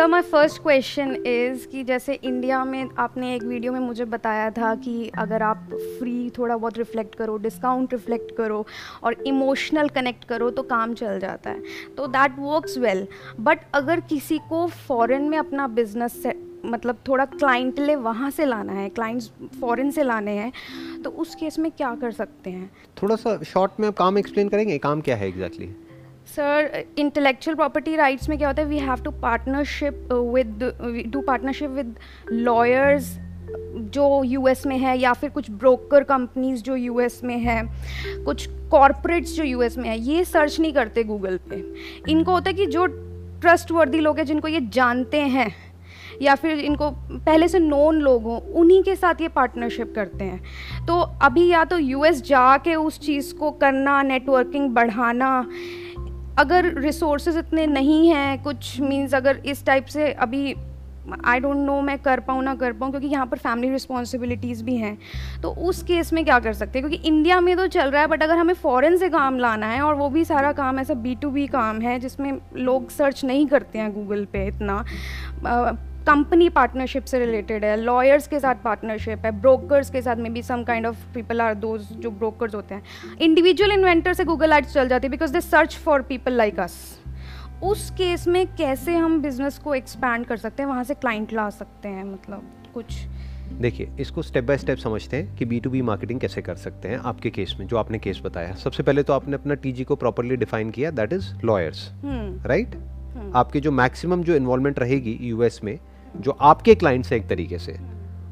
Sir my first question is कि जैसे India में आपने एक वीडियो में मुझे बताया था कि अगर आप फ्री थोड़ा बहुत रिफ्लेक्ट करो डिस्काउंट रिफ्लेक्ट करो और इमोशनल कनेक्ट करो तो काम चल जाता है। तो दैट वर्क्स वेल बट अगर किसी को फॉरेन में अपना बिज़नेस मतलब थोड़ा क्लाइंट ले वहाँ से लाना है क्लाइंट्स फॉरेन से लाने हैं तो उस केस में क्या कर सकते हैं? थोड़ा सा शॉर्ट में काम एक्सप्लेन करेंगे, काम क्या है exactly exactly? Sir intellectual property rights में क्या होता है? We have to partnership with do partnership with lawyers जो यूएस में है, या फिर कुछ ब्रोकर कंपनीज़ जो यूएस में है, कुछ कॉरपोरेट्स जो यूएस में है, ये सर्च नहीं करते गूगल पे। इनको होता है कि जो ट्रस्ट वर्दी लोग हैं, जिनको ये जानते हैं, या फिर इनको पहले से नोन लोग हों, उन्हीं के साथ ये पार्टनरशिप करते हैं। तो अभी या तो यूएस जाके उस चीज़ को करना नेटवर्किंग बढ़ाना अगर रिसोर्सेज इतने नहीं हैं, कुछ मीन्स अगर इस टाइप से अभी आई डोंट नो मैं कर पाऊँ ना कर पाऊँ, क्योंकि यहाँ पर फैमिली रिस्पॉन्सिबिलिटीज़ भी हैं तो उस केस में क्या कर सकते हैं? क्योंकि इंडिया में तो चल रहा है बट अगर हमें फ़ॉरन से काम लाना है, और वो भी सारा काम ऐसा बी टू बी काम है, जिसमें लोग सर्च नहीं करते हैं गूगल पे इतना कंपनी पार्टनरशिप से रिलेटेड है लॉयर्स के साथ पार्टनरशिप है ब्रोकर्स के साथ में भी some kind of people are those जो ब्रोकर्स होते हैं। इंडिविजुअल इन्वेंटर से गूगल एड्स चल जाती है because they search for people like us उस केस में कैसे हम बिज़नेस को एक्सपैंड कर सकते हैं वहाँ से क्लाइंट ला सकते हैं मतलब कुछ। देखिए इसको स्टेप बाय स्टेप समझते हैं कि बी टू बी मार्केटिंग कैसे कर सकते हैं आपके केस में जो आपने केस बताया। सबसे पहले तो आपने अपना टीजी को प्रॉपरली डिफाइन किया दैट इज़ लॉयर्स राइट आपके जो मैक्सिमम जो इन्वॉल्वमेंट रहेगी यूएस में जो आपके क्लाइंट्स हैं एक तरीके से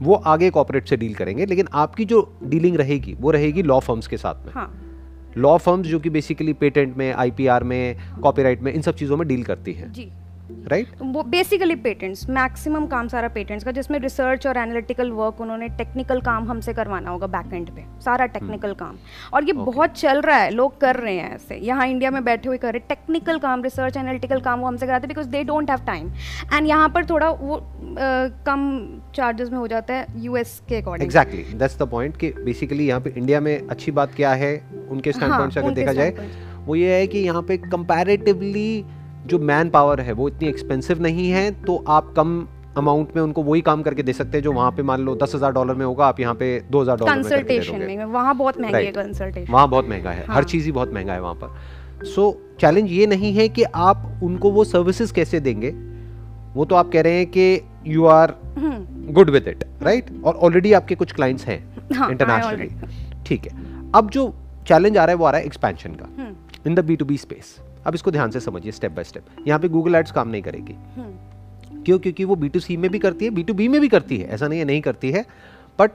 वो आगे कॉपरेट से डील करेंगे लेकिन आपकी जो डीलिंग रहेगी वो रहेगी लॉ फर्म्स के साथ में। हाँ. लॉ फर्म्स जो कि बेसिकली पेटेंट में आईपीआर में कॉपीराइट में इन सब चीज़ों में डील करती है। जी। Right right? वो बेसिकली पेटेंट्स मैक्सिमम काम सारा पेटेंट्स का जिसमें रिसर्च और एनालिटिकल वर्क उन्होंने टेक्निकल काम हमसे करवाना होगा बैक एंड पे। सारा टेक्निकल hmm. काम। और ये okay. बहुत चल रहा है लोग कर रहे हैं ऐसे। यहाँ इंडिया में बैठे हुए कर रहे टेक्निकल काम रिसर्च एनालिटिकल काम वो हमसे कराते because they don't have time and यहाँ पर थोड़ा वो uh, कम चार्जेस में हो जाता है यूएस के according exactly that's the point कि बेसिकली यहाँ पे इंडिया में अच्छी बात क्या है उनके स्टैंड पॉइंट हाँ, से अगर देखा जाए वो ये है कि यहाँ पे कंपैरेटिवली जो मैन पावर है वो इतनी एक्सपेंसिव नहीं है तो आप कम अमाउंट में उनको वही काम करके दे सकते हैं जो वहाँ पे मान लो दस हज़ार डॉलर में होगा आप यहाँ पे दो हज़ार डॉलर कंसल्टेशन में वहाँ बहुत महँगी है कंसल्टेशन वहाँ बहुत महँगा है हाँ. हर चीज़ ही बहुत महँगा है वहाँ पर। सो so, चैलेंज ये नहीं है कि आप उनको वो सर्विसेज़ कैसे देंगे वो तो आप कह रहे हैं कि you are good with it right और ऑलरेडी आपके कुछ क्लाइंट्स हैं इंटरनेशनली हाँ, ठीक है अब जो चैलेंज आ रहा है वो आ रहा है एक्सपेंशन का। In the B to B space अब इसको ध्यान से समझिए स्टेप बाय स्टेप यहाँ पे गूगल एड्स काम नहीं करेगी। हम्म। क्यों? क्योंकि वो बी टू सी में भी करती है बी टू बी में भी करती है। ऐसा नहीं है नहीं करती है। बट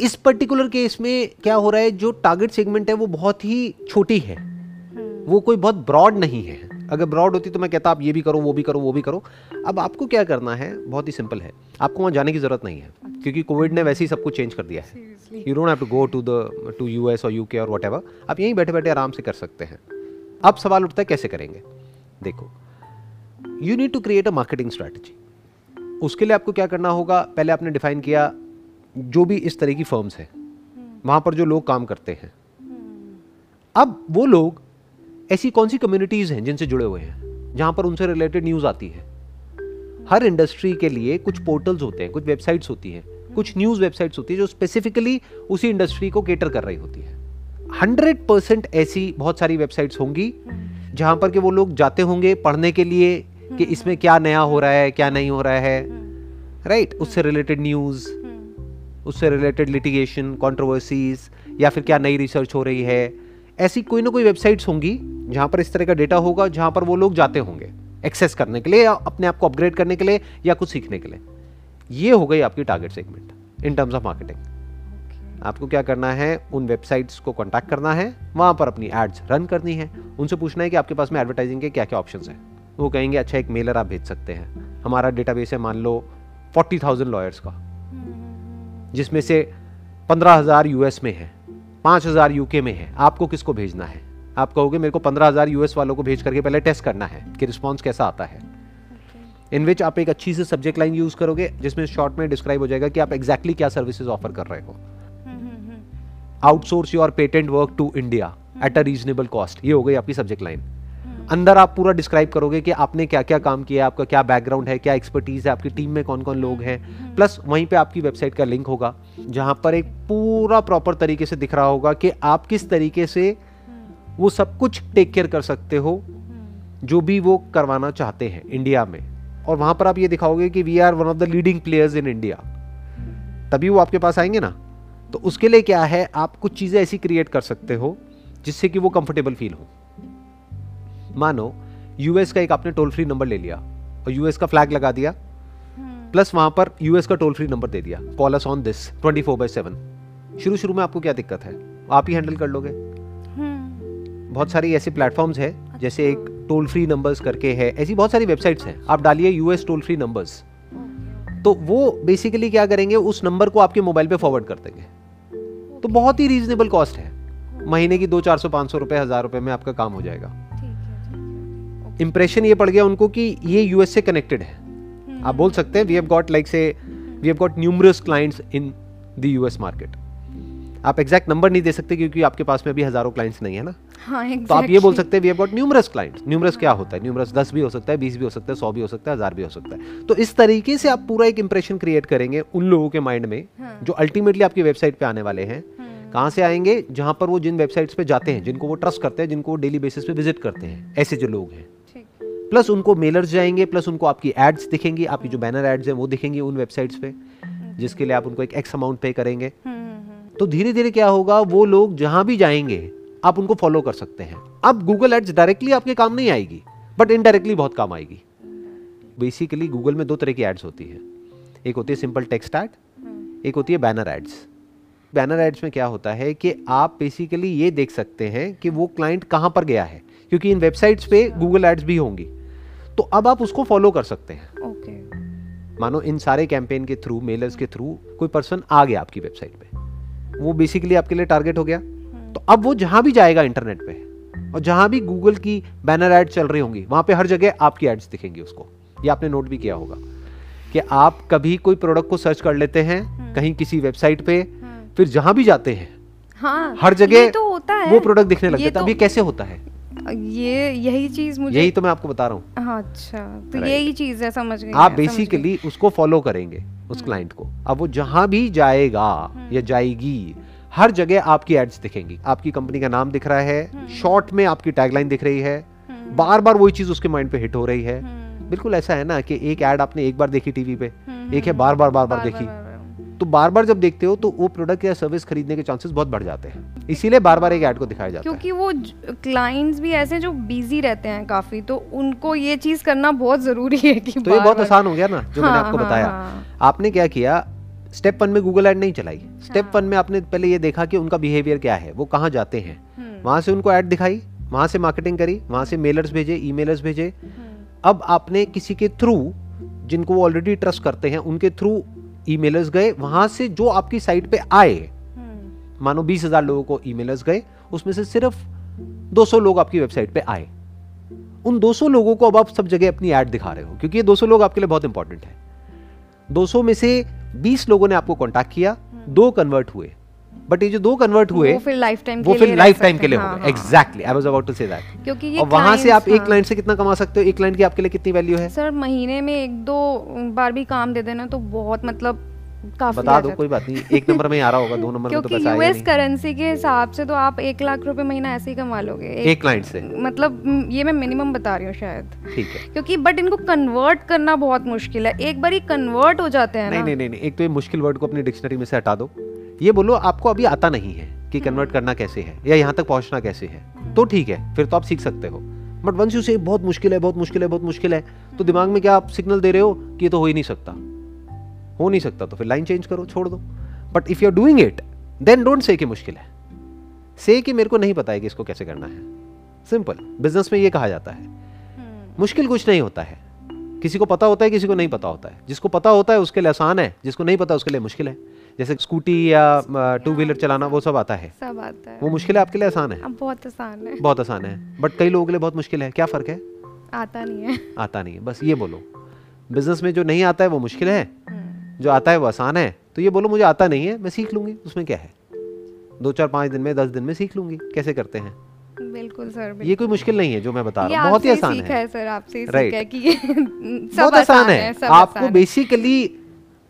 इस पर्टिकुलर केस में क्या हो रहा है जो टारगेट सेगमेंट है वो बहुत ही छोटी है। हम्म। वो कोई बहुत ब्रॉड नहीं है। अगर ब्रॉड होती तो मैं कहता आप ये भी करो वो भी करो वो भी करो। अब आपको क्या करना है बहुत ही सिंपल है। आपको वहाँ जाने की ज़रूरत नहीं है क्योंकि कोविड ने वैसे ही सब कुछ चेंज कर दिया है। You don't have to go to the to US और यूके और वट आप यहीं बैठे बैठे आराम से कर सकते हैं। अब सवाल उठता है कैसे करेंगे? देखो you need to create a marketing strategy उसके लिए आपको क्या करना होगा? पहले आपने डिफाइन किया जो भी इस तरह की फर्म्स हैं वहाँ पर जो लोग काम करते हैं अब वो लोग ऐसी कौन सी कम्युनिटीज हैं जिनसे जुड़े हुए हैं जहाँ पर उनसे रिलेटेड न्यूज़ आती है? हर इंडस्ट्री के लिए कुछ पोर्टल्स होते हैं कुछ वेबसाइट्स होती हैं कुछ न्यूज़ वेबसाइट्स होती है जो स्पेसिफिकली उसी इंडस्ट्री को केटर कर रही होती है। हंड्रेड परसेंट ऐसी बहुत सारी वेबसाइट्स होंगी जहाँ पर के वो लोग जाते होंगे पढ़ने के लिए कि इसमें क्या नया हो रहा है क्या नहीं हो रहा है। Right right? उससे रिलेटेड न्यूज़ उससे रिलेटेड लिटिगेशन कॉन्ट्रोवर्सीज या फिर क्या नई रिसर्च हो रही है। ऐसी कोई ना कोई वेबसाइट्स होंगी जहाँ पर इस तरह का डेटा होगा जहाँ पर वो लोग जाते होंगे एक्सेस करने के लिए या अपने आप को अपग्रेड करने के लिए या कुछ सीखने के लिए। ये हो गई आपकी target segment in terms of marketing आपको क्या करना है? उन वेबसाइट्स को कॉन्टैक्ट करना है। वहाँ पर अपनी एड्स रन करनी है। उनसे पूछना है कि आपके पास में एडवर्टाइजिंग के क्या क्या ऑप्शन हैं। वो कहेंगे अच्छा एक मेलर आप भेज सकते हैं। हमारा डेटाबेस है मान लो फोर्टी थाउज़ेंड लॉयर्स का जिसमें से पंद्रह हज़ार यूएस में है पाँच हज़ार यूके में है। आपको किसको भेजना है? आप कहोगे मेरे को पंद्रह हज़ार यूएस वालों को भेज करके पहले टेस्ट करना है कि रिस्पॉन्स कैसा आता है। इन विच आप एक अच्छी से सब्जेक्ट लाइन यूज़ करोगे जिसमें शॉर्ट में डिस्क्राइब हो जाएगा कि आप एग्जैक्टली exactly क्या सर्विसेज़ ऑफ़र कर रहे हो। Outsource your patent work to India at a reasonable cost ये हो गई आपकी सब्जेक्ट लाइन अंदर आप पूरा डिस्क्राइब करोगे कि आपने क्या क्या काम किया आपका क्या बैकग्राउंड है, क्या एक्सपर्टीज है, आपकी टीम में कौन कौन लोग हैं? प्लस वहीं पे आपकी वेबसाइट का लिंक होगा, जहाँ पर एक पूरा प्रॉपर तरीके से दिख रहा होगा कि आप किस तरीके से वो सब कुछ टेक केयर कर सकते हो, जो भी वो करवाना चाहते हैं इंडिया में. और वहाँ पर आप ये दिखाओगे कि we are one of the leading players in India तभी वो आपके पास आएँगे ना? तो उसके लिए क्या है आप कुछ चीज़ें ऐसी क्रिएट कर सकते हो जिससे कि वो कंफर्टेबल फील हो। मानो यूएस का एक आपने टोल फ्री नंबर ले लिया और यूएस का फ्लैग लगा दिया प्लस वहाँ पर यूएस का टोल फ्री नंबर दे दिया call us on this twenty four by seven शुरू शुरू में आपको क्या दिक्कत है? आप ही हैंडल कर लोगे। हम्म, बहुत सारी ऐसे प्लेटफॉर्म्स है जैसे एक टोल फ्री नंबर्स करके है ऐसी बहुत सारी वेबसाइट्स हैं। आप डालिए यूएस टोल फ्री नंबर्स तो वो बेसिकली क्या करेंगे उस नंबर को आपके मोबाइल पे फॉरवर्ड कर देंगे। तो बहुत ही रीजनेबल कॉस्ट है। महीने की दो चार सौ पाँच सौ रुपये हज़ार रुपये में आपका काम हो जाएगा। इंप्रेशन ये पड़ गया उनको कि ये यूएस से कनेक्टेड है। आप बोल सकते हैं we have got like say we have got numerous clients in the US market आप एग्जैक्ट नंबर नहीं दे सकते क्योंकि आपके पास में अभी हज़ारों क्लाइंट्स नहीं है ना। हाँ तो आप ये बोल सकते हैं we have got numerous clients numerous क्या होता है? न्यूमरस दस भी हो सकता है बीस भी हो सकता है सौ भी हो सकता है हज़ार भी हो सकता है। तो इस तरीके से आप पूरा एक इंप्रेशन क्रिएट करेंगे उन लोगों के माइंड में हाँ। जो अल्टीमेटली आपकी वेबसाइट पे आने वाले हैं। हम्म, कहाँ से आएँगे? जहाँ पर वो जिन वेबसाइट्स पे जाते हैं जिनको वो ट्रस्ट करते हैं जिनको वो डेली बेसिस पे विज़िट करते हैं ऐसे जो लोग हैं। प्लस उनको मेलर्स जाएँगे प्लस उनको आपकी एड्स दिखेंगी आपकी जो बैनर एड्स हैं वो दिखेंगी उन वेबसाइट्स पे जिसके लिए आप उनको एक एक्स अमाउंट पे करेंगे। हम्म, हम्म, तो धीरे धीरे क्या होगा वो लोग जहाँ भी जाएँगे आप उनको फॉलो कर सकते हैं। अब गूगल एड्स डायरेक्टली आपके काम नहीं आएगी बट इनडायरेक्टली बहुत काम आएगी। बेसिकली गूगल में दो तरह की एड्स होती है। एक होती है सिंपल टेक्स्ट एड एक होती है बैनर एड्स बैनर एड्स में क्या होता है कि आप बेसिकली ये देख सकते हैं कि वो क्लाइंट कहाँ पर गया है क्योंकि इन वेबसाइट्स पे गूगल एड्स भी होंगी। तो अब आप उसको फॉलो कर सकते हैं। ओके मानो इन सारे कैंपेन के थ्रू मेलर्स के थ्रू कोई पर्सन आ गया आपकी वेबसाइट पे। वो बेसिकली आपके लिए टारगेट हो गया। तो अब वो जहाँ भी जाएगा इंटरनेट पे और जहाँ भी गूगल की बैनर एड चल रही होंगी वहाँ पे हर जगह आपकी एड्स दिखेंगी उसको। ये आपने नोट भी किया होगा कि आप कभी कोई प्रोडक्ट को सर्च कर लेते हैं कहीं किसी वेबसाइट पे हम्म, फिर जहाँ भी जाते हैं हाँ हर जगह तो होता है। वो प्रोडक्ट दिखने लग ये जाता है अब तो- ये कैसे होता है? ये यही चीज़ मुझे यही तो मैं आपको बता रहा हूँ। हाँ अच्छा। तो Right. यही चीज़ है समझ गई आप। बेसिकली उसको फॉलो करेंगे उस क्लाइंट को। अब वो जहाँ भी जाएगा या जाएगी हर जगह आपकी एड्स दिखेंगी। आपकी कंपनी का नाम दिख रहा है शॉर्ट में आपकी टैगलाइन दिख रही है। हम्म, बार बार वही चीज़ उसके माइंड पे हिट हो रही है। हम्म, बिल्कुल ऐसा है ना कि एक एड आपने एक बार देखी टीवी पे हम्म, एक है बार बार बार बार देखी तो बार बार जब देखते हो तो वो प्रोडक्ट या सर्विस खरीदने के चांसेस बहुत बढ़ जाते हैं। इसीलिए बार बार एक एड को दिखाया जाता है। क्योंकि वो क्लाइंट्स भी ऐसे जो बिज़ी रहते हैं काफ़ी तो उनको ये चीज़ करना बहुत ज़रूरी है कि तो ये बहुत आसान हो गया ना जो हाँ, मैंने आपको हाँ, बताया। हाँ। आपने क्या किया स्टेप वन में गूगल एड नहीं चलाई। स्टेप वन में आपने पहले ये देखा कि उनका बिहेवियर क्या है वो कहाँ जाते हैं। हम्म, वहाँ से उनको ऐड दिखाई वहाँ से मार्केटिंग करी वहाँ से मेलर्स भेजे ईमेलर्स भेजे। हम्म, अब आपने किसी के थ्रू जिनको वो ऑलरेडी ट्रस्ट करते हैं उनके थ्रू ईमेलर्स गए वहाँ से जो आपकी साइट पे आए हम्म, मानो बीस हज़ार लोगों को ईमेलर्स गए उसमें से सिर्फ़ 200 लोग आपकी वेबसाइट पे आए। उन 200 लोगों को अब आप सब जगह अपनी ऐड दिखा रहे हो क्योंकि ये 200 लोग आपके लिए बहुत इंपॉर्टेंट है। 200 में से 20 लोगों ने आपको कॉन्टेक्ट किया दो कन्वर्ट हुए। बट ये जो दो कन्वर्ट हुए वो फिर लाइफ टाइम के लिए लाइफ टाइम के लिए हैं, हो हाँ, गए। हाँ। Exactly I was about to say that क्योंकि ये और वहाँ से आप एक हाँ। क्लाइंट से कितना कमा सकते हो? एक क्लाइंट की आपके लिए कितनी वैल्यू है? सर महीने में एक दो बार भी काम दे देना तो बहुत मतलब काफ़ी बता दो कोई बात नहीं एक नंबर में ही आ रहा होगा दो नंबर में तो पैसा यूएस करेंसी के हिसाब से तो आप एक लाख रुपए महीना ऐसे ही कमा लोगे। एक क्लाइंट से। मतलब ये मैं मिनिमम बता रही हूँ शायद। ठीक है। क्योंकि बट इनको कन्वर्ट करना बहुत मुश्किल है। एक बार ही कन्वर्ट हो जाते हैं नहीं नहीं नहीं नहीं एक तो ये मुश्किल वर्ड को अपनी डिक्शनरी में से हटा दो। ये बोलो आपको अभी आता नहीं है कि कन्वर्ट करना कैसे है या यहाँ तक पहुँचना कैसे है। तो ठीक है फिर तो आप सीख सकते हो। बट वंस यू से बहुत मुश्किल है बहुत मुश्किल है बहुत मुश्किल है तो दिमाग में क्या आप सिग्नल दे रहे हो कि ये तो हो ही नहीं सकता? हो नहीं सकता तो फिर लाइन चेंज करो छोड़ दो। But if you are doing it then don't say कि मुश्किल है। से कि मेरे को नहीं पता है कि इसको कैसे करना है। सिंपल बिज़नेस में ये कहा जाता है। हम्म, मुश्किल कुछ नहीं होता है। किसी को पता होता है किसी को नहीं पता होता है। जिसको पता होता है उसके लिए आसान है। जिसको नहीं पता उसके लिए मुश्किल है। जैसे स्कूटी या टू व्हीलर चलाना वो सब आता है। सब आता है। वो मुश्किल है आपके लिए आसान है। बहुत आसान है। बहुत आसान है। बट कई लोगों के लिए बहुत मुश्किल है। क्या फ़र्क है? आता नहीं है। आता नहीं है। बस ये बोलो। बिज़नेस में जो नहीं आता है वो मुश्किल है? जो आता है वो आसान है। तो ये बोलो मुझे आता नहीं है मैं सीख लूँगी उसमें क्या है? दो चार पाँच दिन में दस दिन में सीख लूँगी कैसे करते हैं? बिल्कुल सर बिल्कुल। ये कोई मुश्किल नहीं है जो मैं बता रहा हूँ बहुत ही आसान है। है सर आपसे ही Right. है कि ये सब बहुत आसान है। सब आपको बेसिकली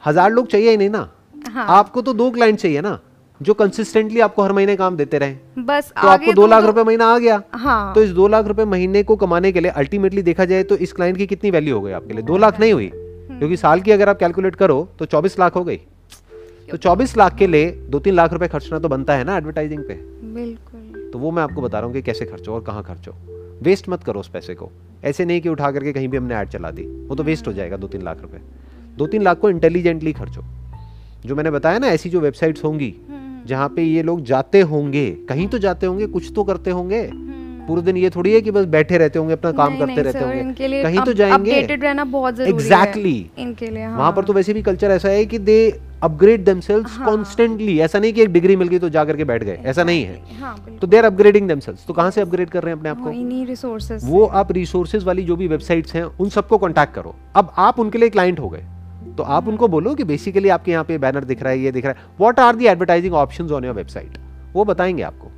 हज़ार लोग चाहिए ही नहीं ना। हाँ। आपको तो दो क्लाइंट चाहिए ना जो कंसिस्टेंटली आपको हर महीने काम देते रहे। बस तो आपको दो लाख रुपए महीना आ गया। हाँ। तो इस दो लाख रुपए महीने को कमाने के लिए अल्टीमेटली देखा जाए तो इस क्लाइंट की कितनी वैल्यू हो गई आपके लिए? दो लाख नहीं हुई। क्योंकि साल की अगर आप कैलकुलेट करो तो चौबीस लाख हो गई। तो चौबीस लाख के लिए दो तीन लाख रुपए खर्चना तो बनता है ना एडवर्टाइजिंग पे? बिल्कुल। तो वो मैं आपको बता रहा हूँ कि कैसे खर्चो और कहाँ खर्चो। वेस्ट मत करो उस पैसे को। ऐसे नहीं कि उठा करके कहीं भी हमने ऐड चला दी। वो तो वेस्ट हो जाएगा दो तीन लाख रुपए। दो तीन लाख को इंटेलिजेंटली खर्चो। जो मैंने बताया ना ऐसी जो वेबसाइट्स होंगी हम्म, जहाँ पे ये लोग जाते होंगे कहीं तो जाते होंगे कुछ तो करते होंगे। पूरे दिन ये थोड़ी है कि बस बैठे रहते होंगे अपना काम नहीं, करते नहीं, रहते होंगे। कहीं तो जाएँगे। अपडेटेड रहना बहुत ज़रूरी Exactly. है इनके लिए हाँ। वहाँ पर तो वैसे भी कल्चर ऐसा है कि दे अपग्रेड देमसेल्व्स कॉन्स्टेंटली ऐसा नहीं कि एक डिग्री मिल गई तो जाकर के बैठ गए। ऐसा नहीं है। हाँ तो दे आर अपग्रेडिंग देमसेल्व्स तो कहाँ से अपग्रेड कर रहे हैं अपने आप को? हाँ, रिसोर्सेज वो आप रिसोर्सेज वाली जो भी वेबसाइट्स हैं उन सबको कांटेक्ट करो। अब आप उनके लिए क्लाइंट हो गए। तो आप उनको बोलो कि बेसिकली आपके यहाँ पे बैनर दिख रहा है ये दिख रहा है। What are the advertising options on your website वो बताएँगे आपको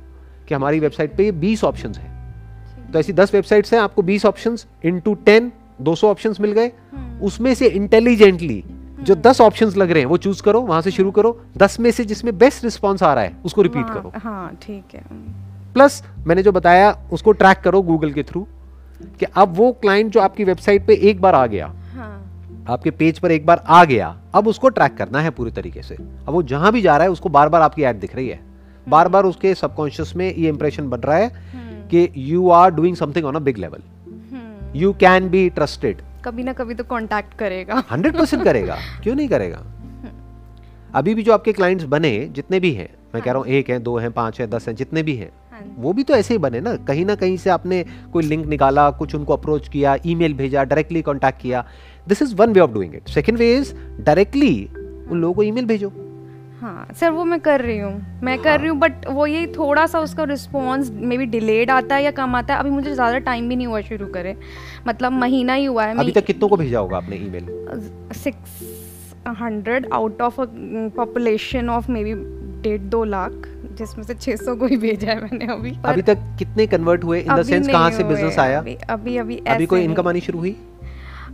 कि हमारी वेबसाइट पे ये 20 ऑप्शंस हैं। तो ऐसी 10 वेबसाइट्स हैं आपको 20 ऑप्शंस इनटू 10 200 ऑप्शंस मिल गए। उसमें से इंटेलिजेंटली जो 10 ऑप्शंस लग रहे हैं वो चूज़ करो वहाँ से शुरू करो। 10 में से जिसमें बेस्ट रिस्पॉन्स आ रहा है उसको रिपीट करो। हाँ ठीक है। प्लस मैंने जो बताया उसको ट्रैक करो गूगल के थ्रू कि अब वो क्लाइंट जो आपकी वेबसाइट पे एक बार आ गया हाँ। आपके पेज पर एक बार आ गया अब उसको ट्रैक करना है पूरी तरीके से। अब वो जहाँ भी जा रहा है उसको बार बार आपकी ऐड दिख रही है। बार बार उसके सबकॉन्शियस में ये इंप्रेशन बन रहा है कि you are doing something on a big level you can be trusted कभी ना कभी तो कांटेक्ट करेगा। हंड्रेड परसेंट करेगा। क्यों नहीं करेगा? अभी भी जो आपके क्लाइंट्स बने जितने भी हैं मैं कह रहा हूँ एक है दो है पाँच है दस है जितने भी हैं हाँ वो भी तो ऐसे ही बने ना। कहीं ना कहीं से आपने कोई लिंक निकाला कुछ उनको अप्रोच किया ईमेल भेजा डायरेक्टली कांटेक्ट किया। This is one way of doing it second way is directly उन लोगों को ईमेल भेजो। हाँ सर वो मैं कर रही हूँ। मैं हाँ. कर रही हूँ बट वो ये थोड़ा सा उसका रिस्पॉन्स मे बी डिलेड आता है या कम आता है अभी मुझे ज़्यादा टाइम भी नहीं हुआ शुरू करे। मतलब महीना ही हुआ है अभी तक कितनों को भेजा होगा आपने email six hundred out of population of maybe डेढ़ दो लाख जिसमें से 600 को ही भेजा है मैंने अभी पर अभी तक कितने कन्वर्ट हुए? इन द सेंस कहाँ से बिज़नेस आया? अभी अभी अभी, अभी कोई इनकम आनी शुरू हुई?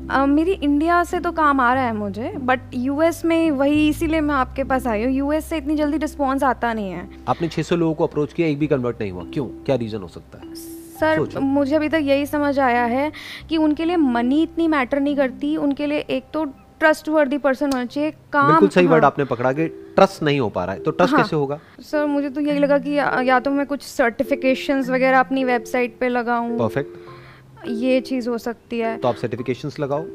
अ, मेरी इंडिया से तो काम आ रहा है मुझे बट यूएस में वही इसीलिए मैं आपके पास आई हूँ। यूएस से इतनी जल्दी रिस्पॉन्स आता नहीं है। आपने 600 लोगों को अप्रोच किया एक भी कन्वर्ट नहीं हुआ। क्यों? क्या रीजन हो सकता है? सर मुझे अभी तक यही समझ आया है कि उनके लिए मनी इतनी मैटर नहीं करती। उनके लिए एक तो ट्रस्ट वर्दी पर्सन होना चाहिए काम बिल्कुल सही वर्ड हाँ। आपने पकड़ा कि ट्रस्ट नहीं हो पा रहा है। तो ट्रस्ट हाँ। कैसे होगा? सर मुझे तो यही लगा कि या, या तो मैं कुछ सर्टिफिकेशंस वगैरह अपनी वेबसाइट पे लगाऊँ। परफेक्ट ये चीज़ हो सकती है। तो आप सर्टिफिकेशंस लगाओ।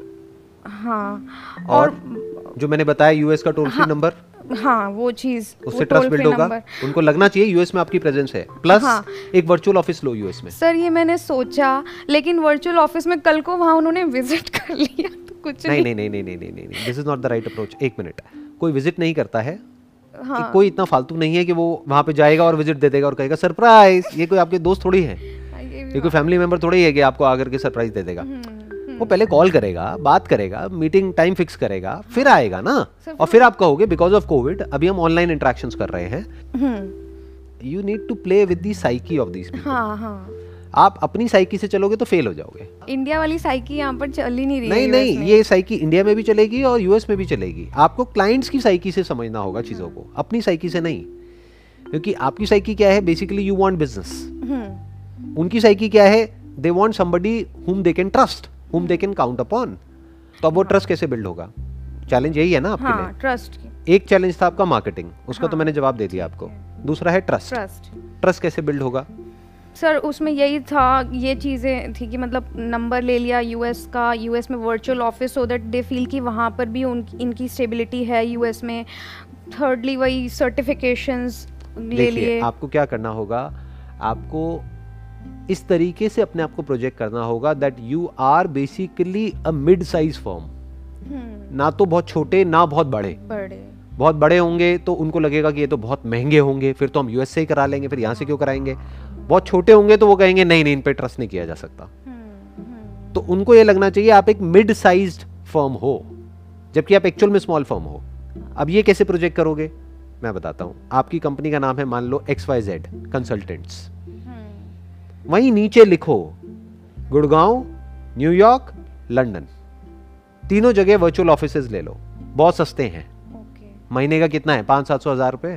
हाँ और, और जो मैंने बताया यूएस का टोल फ्री नंबर हाँ वो चीज़ उससे ट्रस्ट बिल्ड होगा। उनको लगना चाहिए यूएस में आपकी प्रेजेंस है। प्लस हाँ, एक वर्चुअल ऑफ़िस लो यूएस में। सर ये मैंने सोचा लेकिन वर्चुअल ऑफ़िस में कल को वहाँ उन्होंने विज़िट कर लिया तो कुछ नहीं नहीं। नहीं नहीं नहीं नहीं this is not the right approach एक मिनट कोई विज़िट नहीं करता है हाँ. कोई इतना फालतू नहीं है कि वो वहाँ पे जाएगा और विज़िट दे देगा और कहेगा सरप्राइज़ ये कोई आपके दोस्त थोड़ी है? ये कोई फैमिली मेंबर थोड़ी है कि आपको आकर के सरप्राइज़ दे देगा। हम्म, वो पहले कॉल करेगा बात करेगा मीटिंग टाइम फिक्स करेगा फिर आएगा ना। और फिर आप कहोगे बिकॉज़ ऑफ़ कोविड अभी हम ऑनलाइन इंटरेक्शन कर रहे हैं। हम्म, you need to play with the psyche of this हाँ हाँ। आप अपनी साइकी से चलोगे तो फेल हो जाओगे। इंडिया वाली साइकी यहाँ पर चल ही नहीं रही नहीं नहीं ये साइकी इंडिया में भी चलेगी और यूएस में भी चलेगी। आपको क्लाइंट्स की साइकी से समझना होगा चीज़ों को अपनी साइकी से नहीं। क्योंकि आपकी साइकी क्या है? Basically you want business hmm, उनकी साइकी क्या है? They want somebody whom they can trust हुम दे कैन काउंट अपॉन तो अब वो ट्रस्ट कैसे बिल्ड होगा? चैलेंज यही है ना आपके हाँ ट्रस्ट एक चैलेंज था आपका मार्केटिंग उसका तो हाँ। मैंने जवाब दे दिया आपको। दूसरा है ट्रस्ट ट्रस्ट ट्रस्ट कैसे बिल्ड होगा? सर उसमें यही था ये चीज़ें थी कि मतलब नंबर ले लिया यूएस का। यूएस में virtual office so that they feel कि वहाँ पर भी उन इनकी स्टेबिलिटी है यूएस में। थर्डली वही सर्टिफिकेशंस ले लिए। आपको क्या करना होगा? आपको इस तरीके से अपने आप को प्रोजेक्ट करना होगा that you are basically a mid size firm ना तो बहुत छोटे ना बहुत बड़े। बड़े। बहुत बड़े होंगे तो उनको लगेगा कि ये तो बहुत महँगे होंगे फिर तो हम यूएस से ही करा लेंगे फिर यहाँ से क्यों कराएँगे? बहुत छोटे होंगे तो वो कहेंगे नहीं नहीं इन पे ट्रस्ट नहीं किया जा सकता। हम्म, हम्म, तो उनको ये लगना चाहिए आप एक मिड साइज़ फर्म हो जबकि आप एक्चुअल में स्मॉल फर्म हो। अब ये कैसे प्रोजेक्ट करोगे? मैं बताता हूँ। आपकी कंपनी का नाम है मान लो एक्स वाई जेड कंसल्टेंट्स वहीं नीचे लिखो गुड़गांव न्यूयॉर्क लंदन। तीनों जगह वर्चुअल ऑफ़िस ले लो। बहुत सस्ते हैं। ओके महीने का कितना है? पाँच सात सौ हज़ार रुपये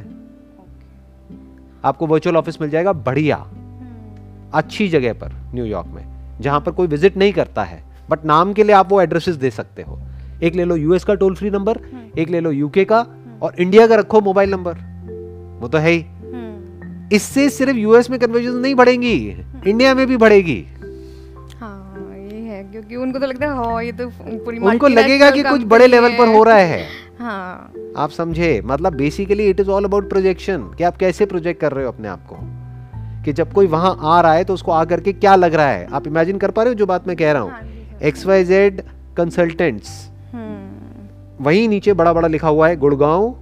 आपको वर्चुअल ऑफ़िस मिल जाएगा बढ़िया। hmm. अच्छी जगह पर न्यूयॉर्क में जहाँ पर कोई विज़िट नहीं करता है। बट नाम के लिए आप वो एड्रेसेस दे सकते हो। एक ले लो यूएस का टोल फ्री नंबर hmm. एक ले लो यूके का hmm. और इंडिया का रखो मोबाइल नंबर वो तो है ही। इससे सिर्फ़ यूएस में कन्वर्जन नहीं बढ़ेंगी इंडिया में भी बढ़ेगी। हाँ ये है क्योंकि उनको तो लगता है हाँ ये तो पूरी उनको लगेगा कि कुछ बड़े लेवल पर हो। रहा है। हाँ। आप समझे मतलब basically it is all about projection कि आप कैसे प्रोजेक्ट कर रहे हो अपने आप को। कि जब कोई वहाँ आ रहा है तो उसको आकर के क्या लग रहा है? आप इमेजिन कर पा रहे हो जो बात मैं कह रहा हाँ? एक्स वाई जेड कंसल्टेंट्स वहीं नीचे बड़ा बड़ा लिखा हुआ है गुड़गांव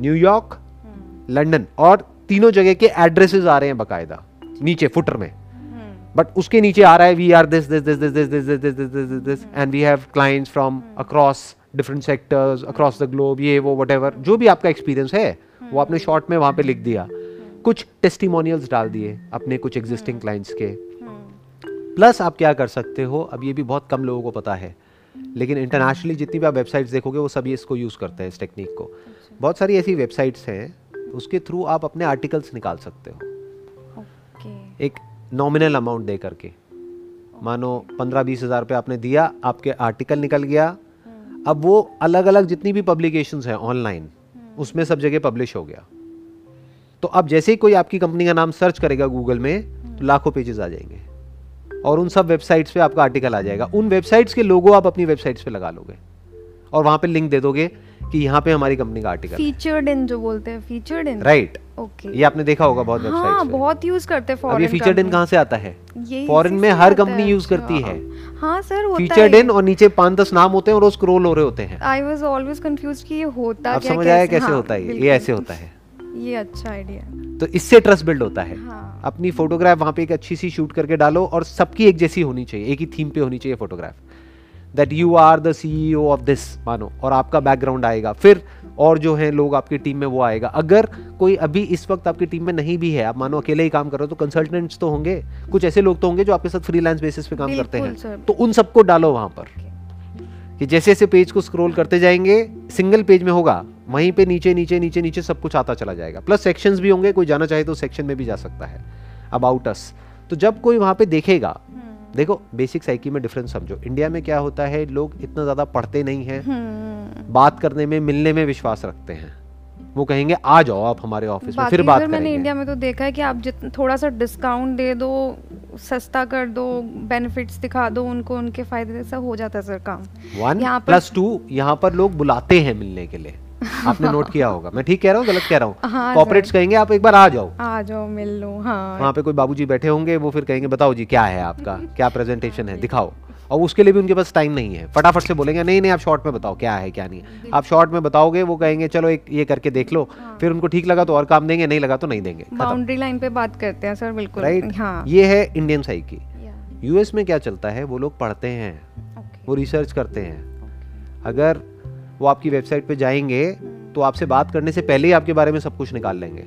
न्यूयॉर्क हम्म, लंदन और तीनों जगह के एड्रेसेस आ रहे हैं बकायदा नीचे फुटर में हम्म, बट उसके नीचे आ रहा है we are this this this this this this this this this this this and we have clients from across different sectors across the globe ये वो वट जो भी आपका एक्सपीरियंस है वो आपने शॉर्ट में वहाँ पे लिख दिया कुछ टेस्टिमोनियल्स डाल दिए अपने कुछ एग्जिस्टिंग क्लाइंट्स के हम्म, प्लस आप क्या कर सकते हो अब ये भी बहुत कम लोगों को पता है लेकिन इंटरनेशनली जितनी भी आप वेबसाइट्स देखोगे वो सभी इसको यूज़ करते हैं इस टेक्निक को बहुत सारी ऐसी वेबसाइट्स हैं उसके थ्रू आप अपने आर्टिकल्स निकाल सकते हो। ओके। एक नॉमिनल अमाउंट दे करके। मानो पंद्रह बीस हज़ार रुपये आपने दिया आपके आर्टिकल निकल गया। अब वो अलग अलग जितनी भी पब्लिकेशंस हैं ऑनलाइन उसमें सब जगह पब्लिश हो गया। तो अब जैसे ही कोई आपकी कंपनी का नाम सर्च करेगा गूगल में तो लाखों पेजेस आ जाएँगे। और उन सब वेबसाइट्स पे आपका आर्टिकल आ जाएगा। उन वेबसाइट्स के लोगो आप अपनी वेबसाइट्स पे लगा लोगे। और वहाँ पे लिंक दे दोगे। कि यहाँ पे हमारी कंपनी का आर्टिकल फीचर्ड इन जो बोलते हैं फीचर्ड इन राइट ओके ये आपने देखा होगा बहुत हाँ बहुत यूज़ करते हैं ये फीचर्ड इन कहाँ से आता है? फॉरेन में हर कंपनी यूज़ अच्छा। करती है। हाँ सर होता फीचर्ड इन और नीचे पाँच दस नाम होते हैं और स्क्रॉल हो रहे होते हैं। आई वाज ऑलवेज कंफ्यूज कि ये होता अब समझ आया कैसे? हाँ, होता है ये। ऐसे होता है। ये अच्छा आइडिया तो इससे ट्रस्ट बिल्ड होता है। हाँ। अपनी फोटोग्राफ वहाँ पे एक अच्छी सी शूट करके डालो और सबकी एक जैसी होनी चाहिए एक ही थीम पे होनी चाहिए photograph that you are the CEO of this मानो और आपका बैकग्राउंड आएगा। फिर और जो है लोग आपकी टीम में वो आएगा। अगर कोई अभी इस वक्त आपकी टीम में नहीं भी है आप मानो अकेले ही काम कर रहे हो तो कंसल्टेंट्स तो होंगे। कुछ ऐसे लोग तो होंगे जो आपके साथ फ्रीलांस बेसिस पे काम करते हैं। तो उन सबको डालो वहाँ पर। कि जैसे जैसे पेज को स्क्रॉल करते जाएँगे सिंगल पेज में होगा वहीं पे नीचे नीचे नीचे नीचे सब कुछ आता चला जाएगा। प्लस सेक्शंस भी होंगे कोई जाना चाहे तो सेक्शन में भी जा सकता है। अबाउट अस तो जब कोई वहाँ पे देखेगा देखो बेसिक साइकी में डिफरेंस समझो। इंडिया में क्या होता है लोग इतना ज़्यादा पढ़ते नहीं हैं। हम्म। बात करने में मिलने में विश्वास रखते हैं। वो कहेंगे आ जाओ आप हमारे ऑफ़िस में फिर बात सर मैंने इंडिया में तो देखा है कि आप जितना थोड़ा सा डिस्काउंट दे दो सस्ता कर दो बेनिफिट्स दिखा दो उनको उनके फ़ायदे से हो जाता है सर काम। वन प्लस टू यहाँ पर लोग बुलाते हैं मिलने के लिए। आपने नोट किया होगा। मैं ठीक कह रहा हूँ गलत कह रहा हूँ? हाँ, कॉपरेट्स कहेंगे आप एक बार आ जाओ। आ जाओ मिल लो हाँ। वहाँ पे कोई बाबूजी बैठे होंगे वो फिर कहेंगे बताओ जी क्या है आपका? क्या प्रेजेंटेशन है? दिखाओ। और उसके लिए भी उनके पास टाइम नहीं है। फटाफट से बोलेंगे नहीं नहीं आप शॉर्ट में बताओ क्या है क्या नहीं है? आप शॉर्ट में बताओगे वो कहेंगे चलो एक ये करके देख लो। हाँ। फिर उनको ठीक लगा तो और काम देंगे नहीं लगा तो नहीं देंगे। बाउंड्री लाइन पे बात करते हैं सर बिल्कुल। राइट हाँ। ये है इंडियन साइकी Yeah, यूएस में क्या चलता है वो लोग पढ़ते हैं। वो रिसर्च करते हैं। अगर वो आपकी वेबसाइट पे जाएँगे तो आपसे बात करने से पहले ही आपके बारे में सब कुछ निकाल लेंगे।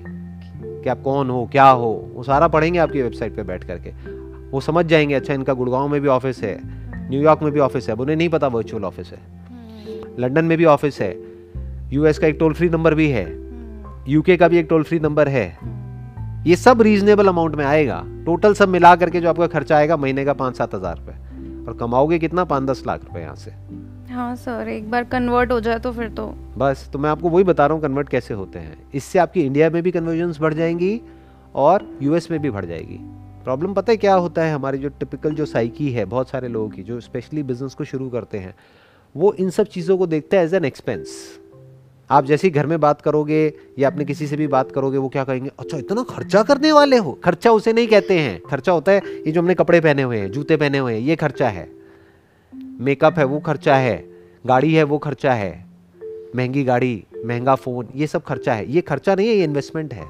कि आप कौन हो क्या हो वो सारा पढ़ेंगे आपकी वेबसाइट पे बैठ करके। वो समझ जाएँगे अच्छा इनका गुड़गांव में भी ऑफ़िस है न्यूयॉर्क में भी ऑफ़िस है अब उन्हें नहीं पता वर्चुअल ऑफ़िस है। लंदन में भी ऑफ़िस है यूएस का एक टोल फ्री नंबर भी है यूके का भी एक टोल फ्री नंबर है। ये सब रीजनेबल अमाउंट में आएगा। टोटल सब मिला करके जो आपका खर्चा आएगा महीने का पाँच सात हज़ार रुपये और कमाओगे कितना? पाँच दस लाख रुपए यहाँ से। हाँ सर एक बार कन्वर्ट हो जाए तो फिर तो। बस तो मैं आपको वही बता रहा हूँ कन्वर्ट कैसे होते हैं। इससे आपकी इंडिया में भी कन्वर्जन्स बढ़ जाएँगी और यूएस में भी बढ़ जाएगी। प्रॉब्लम पता है क्या होता है? हमारी जो टिपिकल जो साइकी है, बहुत सारे लोगों की, जो स्पेशली बिज़नेस को शुरू करते हैं, वो इन सब चीज़ों को देखते हैं एज एन एक्सपेंस आप जैसे ही घर में बात करोगे या अपने किसी से भी बात करोगे, वो क्या कहेंगे अच्छा इतना खर्चा करने वाले हो? खर्चा उसे नहीं कहते हैं। खर्चा होता है, ये जो हमने कपड़े पहने हुए हैं, जूते पहने हुए हैं, ये खर्चा है। मेकअप है वो खर्चा है। गाड़ी है वो खर्चा है। महँगी गाड़ी महँगा फ़ोन ये सब खर्चा है। ये खर्चा नहीं है ये इन्वेस्टमेंट है।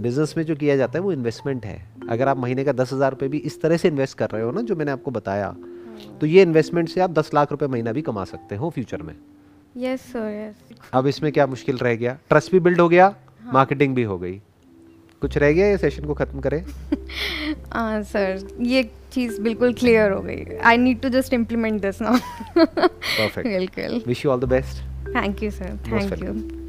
बिज़नेस में जो किया जाता है वो इन्वेस्टमेंट है। अगर आप महीने का दस हज़ार रुपये भी इस तरह से इन्वेस्ट कर रहे हो ना जो मैंने आपको बताया तो ये इन्वेस्टमेंट से आप दस लाख रुपये महीना भी कमा सकते हो फ्यूचर में। यस सर यस अब इसमें क्या मुश्किल रह गया? ट्रस्ट भी बिल्ड हो गया मार्केटिंग भी हो गई। कुछ रह गया ये सेशन को खत्म करें? हाँ सर ये चीज़ बिल्कुल क्लियर हो गई। I need to just implement this now perfect बिल्कुल। Wish you all the best thank you sir thank you